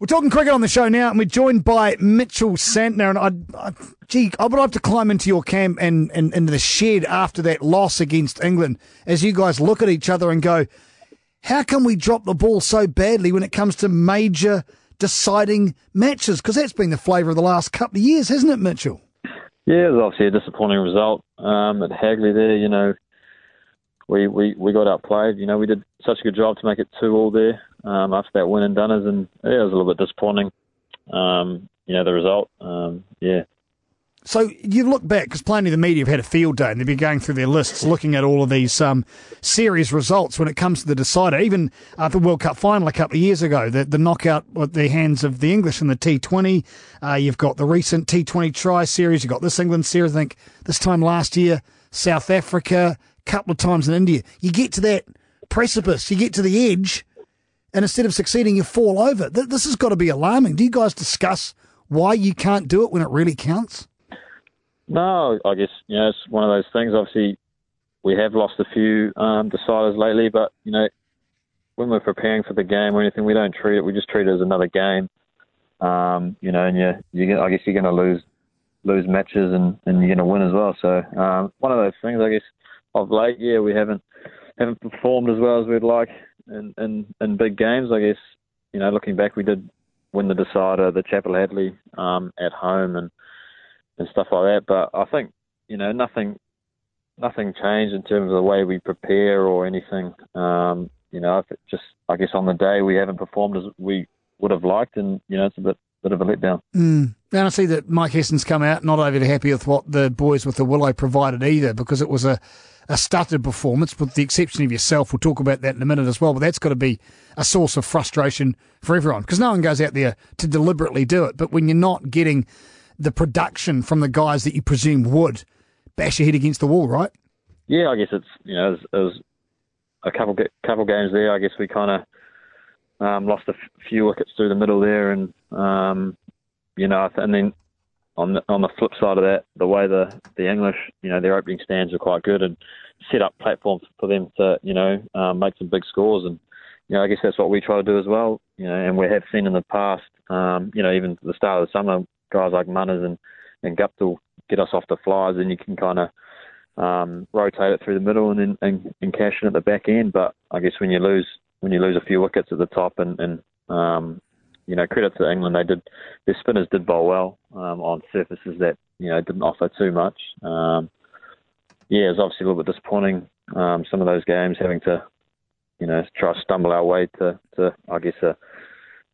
We're talking cricket on the show now, and we're joined by Mitchell Santner. And I, I gee, I would like to climb into your camp and, and into the shed after that loss against England, as you guys look at each other and go, "How can we drop the ball so badly when it comes to major deciding matches?" Because that's been the flavour of the last couple of years, hasn't it, Mitchell? Yeah, it was obviously a disappointing result um, at Hagley. There, you know, we, we we got outplayed. You know, we did such a good job to make it two all there um, after that win in Dunners, and yeah, it was a little bit disappointing. Um, you know, the result. Um, yeah. So you look back because plenty of the media have had a field day and they've been going through their lists, looking at all of these um, series results when it comes to the decider. Even uh, the World Cup final a couple of years ago, the, the knockout at the hands of the English in the T20. Uh, you've got the recent T20 Tri series. You've got this England series. I think this time last year, South Africa, a couple of times in India. You get to that precipice, you get to the edge, and instead of succeeding, you fall over. This has got to be alarming. Do you guys discuss why you can't do it when it really counts? No, I guess you know it's one of those things. Obviously, we have lost a few um, deciders lately, but you know when we're preparing for the game or anything, we don't treat it. We just treat it as another game. Um, you know, and you, you I guess you're going to lose lose matches and, and you're going to win as well. So um, one of those things, I guess, of late, yeah, we haven't haven't performed as well as we'd like in, in, in big games. I guess you know, looking back, we did win the decider, the Chappell Hadley um, at home, and and stuff like that. But I think you know nothing nothing changed in terms of the way we prepare or anything. Um, you know, just I guess on the day we haven't performed as we would have liked, and you know it's a bit bit of a letdown. Mm. And I see that Mike Hesson's come out not overly happy with what the boys with the Willow provided either, because it was a a stuttered performance, with the exception of yourself. We'll talk about that in a minute as well. But that's got to be a source of frustration for everyone because no one goes out there to deliberately do it. But when you're not getting the production from the guys that you presume would, bash your head against the wall, right? Yeah, I guess it's you know it was, a couple couple games there. I guess we kind of um, lost a f- few wickets through the middle there, and um, you know, and then on the, on the flip side of that, the way the, the English, you know, their opening stands are quite good and set up platforms for them to, you know, um, make some big scores. And, you know, I guess that's what we try to do as well, you know, and we have seen in the past, um, you know, even at the start of the summer, guys like Munners and, and Guptill get us off the flies and you can kind of um, rotate it through the middle and then and, and cash in at the back end. But I guess when you lose when you lose a few wickets at the top and, and um, you know, credit to England. They did their spinners did bowl well um, on surfaces that you know didn't offer too much. Um, yeah, it was obviously a little bit disappointing. Um, some of those games having to, you know, try to stumble our way to, to I guess a,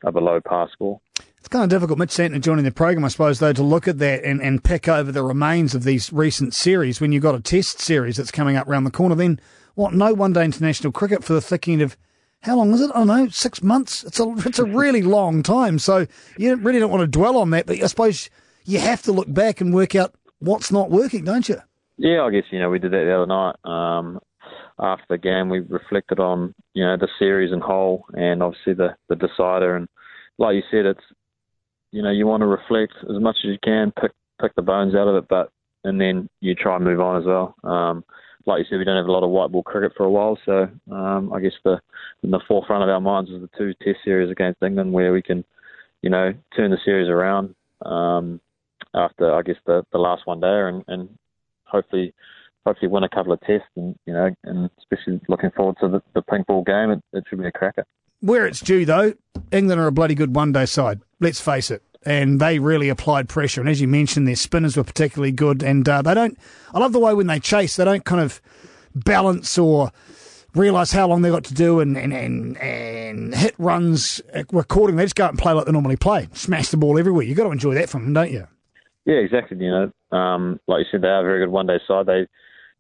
a below par score. It's kind of difficult, Mitch Santner joining the program, I suppose, though, to look at that and, and pick over the remains of these recent series when you've got a test series that's coming up around the corner. Then, what, no one day international cricket for the thick end of how long is it? I don't know, six months. It's a it's a really long time. So you really don't want to dwell on that, but I suppose you have to look back and work out what's not working, don't you? Yeah, I guess you know we did that the other night. Um, after the game, we reflected on you know the series and whole, and obviously the the decider. And like you said, it's you know you want to reflect as much as you can, pick pick the bones out of it, but and then you try and move on as well. Um, like you said, we don't have a lot of white ball cricket for a while, so um, I guess the in the forefront of our minds is the two Test series against England, where we can, you know, turn the series around um, after I guess the, the last one there, and, and hopefully hopefully win a couple of tests, and you know, and especially looking forward to the, the pink ball game. It, it should be a cracker. Where it's due, though, England are a bloody good one day side. Let's face it and they really applied pressure. And as you mentioned, their spinners were particularly good. And uh, they don't. I love the way when they chase, they don't kind of balance or realise how long they've got to do and, and, and, and hit runs recording. They just go out and play like they normally play, smash the ball everywhere. You've got to enjoy that from them, don't you? Yeah, exactly. You know, um, like you said, they are a very good one day side. They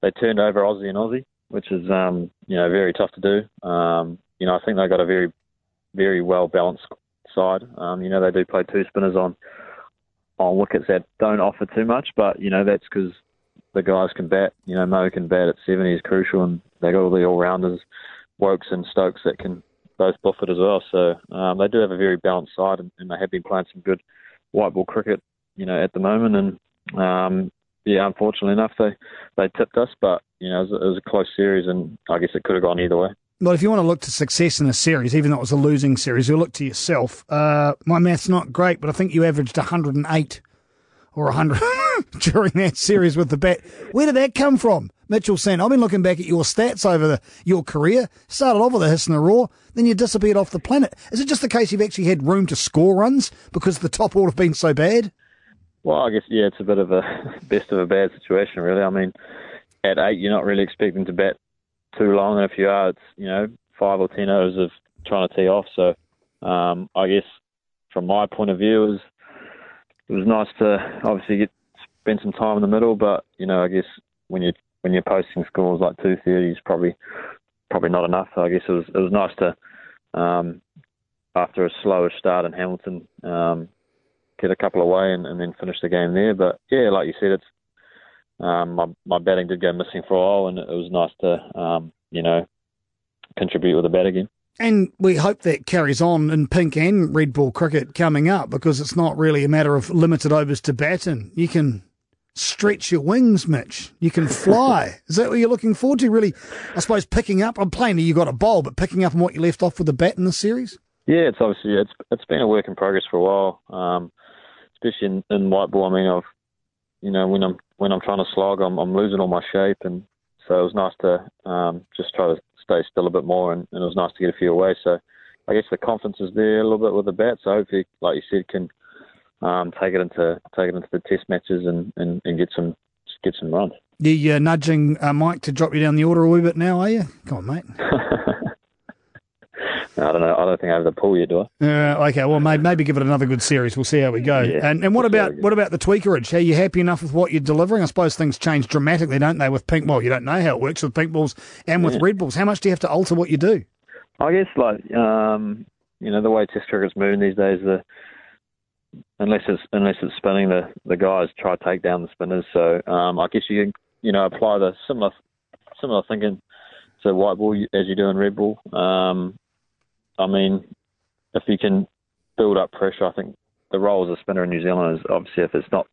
they turned over Aussie and Aussie, which is um, you know very tough to do. Um, you know, I think they got a very very well balanced side. Um, you know, they do play two spinners on on wickets that don't offer too much, but you know that's because the guys can bat. You know, Mo can bat at 70 is crucial, and they got all the all rounders, Woakes and Stokes that can both buff it as well. So um, they do have a very balanced side, and, and, they have been playing some good white ball cricket. You know, at the moment, and um, yeah, unfortunately enough, they they tipped us, but you know, it was, it was a close series, and I guess it could have gone either way. Well, if you want to look to success in a series, even though it was a losing series, you'll look to yourself. Uh, my math's not great, but I think you averaged 108 or 100 during that series with the bat. Where did that come from? Mitchell Sand. I've been looking back at your stats over the, your career. Started off with a hiss and a roar, then you disappeared off the planet. Is it just the case you've actually had room to score runs because the top order have been so bad? Well, I guess yeah, it's a bit of a best of a bad situation, really. I mean, at eight, you're not really expecting to bat too long, and if you are, it's you know five or ten overs of trying to tee off. So, um, I guess from my point of view, it was it was nice to obviously get spend some time in the middle, but you know, I guess when you when you're posting scores like two thirty is probably probably not enough. So I guess it was it was nice to um, after a slower start in Hamilton um, get a couple away and, and then finish the game there. But yeah, like you said, it's um, my my batting did go missing for a while, and it was nice to um, you know contribute with a bat again. And we hope that carries on in pink and red ball cricket coming up because it's not really a matter of limited overs to bat and You can stretch your wings, Mitch. You can fly. Is that what you're looking forward to? Really, I suppose picking up. I'm plainly you got a bowl, but picking up on what you left off with the bat in the series. Yeah, it's obviously it's it's been a work in progress for a while, um, especially in, in white ball. I mean, I've you know when I'm when I'm trying to slog, I'm, I'm losing all my shape, and so it was nice to um, just try to stay still a bit more, and, and it was nice to get a few away. So I guess the confidence is there a little bit with the bat. So hopefully, like you said, can um, take it into take it into the test matches and, and, and get some get some runs. You uh, nudging uh, Mike to drop you down the order a wee bit now, are you? Come on, mate. I don't know. I don't think I have the pull yet, do I? Uh, okay, well, maybe, maybe give it another good series. We'll see how we go. Yeah, and and what about what about the tweakerage? Are you happy enough with what you're delivering? I suppose things change dramatically, don't they? With pink, well, you don't know how it works with pink balls and with Yeah. red balls. How much do you have to alter what you do? I guess like um, you know the way Test cricket's moving these days, the unless it's unless it's spinning, the the guys try to take down the spinners. So um, I guess you can you know apply the similar similar thinking to white ball as you do in red ball. Um, I mean, if you can build up pressure, I think the role as a spinner in New Zealand is obviously if it's not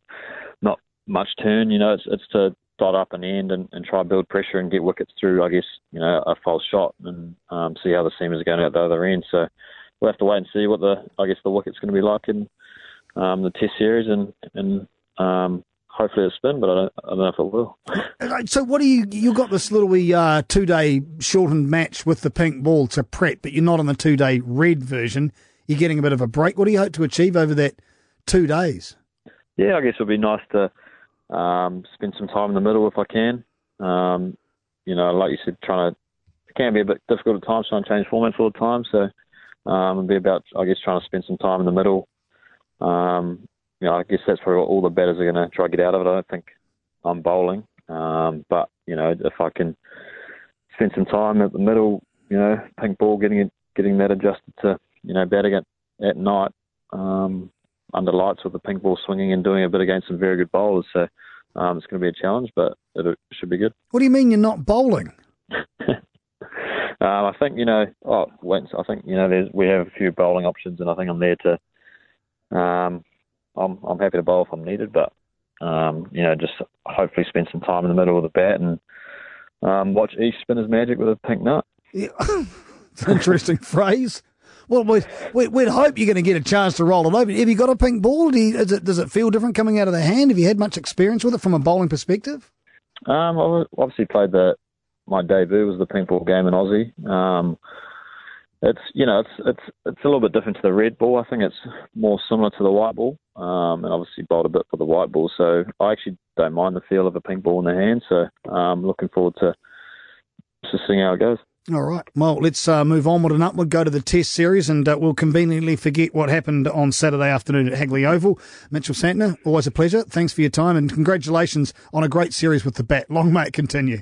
not much turn, you know, it's it's to dot up and end and, and try and build pressure and get wickets through. I guess you know a false shot and um, see how the seamers are going out the other end. So we'll have to wait and see what the I guess the wicket's going to be like in um, the Test series and and um, hopefully it'll spin, but I don't I don't know if it will. Uh, So what do you You've got this little wee, uh, two day shortened match with the pink ball to prep, but you're not on the two day red version. You're getting a bit of a break. What do you hope to achieve over that two days? Yeah, I guess it'll be nice to um, spend some time in the middle if I can. Um, you know, like you said, trying to it can be a bit difficult at times trying to change formats all the time. So um, it'll be about I guess trying to spend some time in the middle. Um, you know, I guess that's probably what all the batters are going to try to get out of it. I don't think I'm bowling, um, but you know, if I can spend some time at the middle, you know, pink ball, getting it, getting that adjusted to you know batting it at night. Um, under lights with the pink ball swinging and doing a bit against some very good bowlers. So um, it's going to be a challenge, but it should be good. What do you mean you're not bowling? um, I think you know. Oh, I think you know. There's we have a few bowling options, and I think I'm there to. Um, I'm I'm happy to bowl if I'm needed, but um, you know, just hopefully spend some time in the middle of the bat and um, watch each spinner's magic with a pink nut. Yeah. interesting phrase. Well, we'd, we'd, we'd hope you're going to get a chance to roll it over. Have you got a pink ball? Do you, is it, does it feel different coming out of the hand? Have you had much experience with it from a bowling perspective? Um, I obviously played the my debut was the pink ball game in Aussie. Um, it's you know it's it's it's a little bit different to the red ball. I think it's more similar to the white ball, um, and obviously bowled a bit for the white ball. So I actually don't mind the feel of a pink ball in the hand. So um, looking forward to to seeing how it goes. All right. Well, let's uh, move onward and upward, go to the Test series, and uh, we'll conveniently forget what happened on Saturday afternoon at Hagley Oval. Mitchell Santner, always a pleasure. Thanks for your time, and congratulations on a great series with the bat. Long may it continue.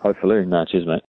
Hopefully, no, cheers, mate.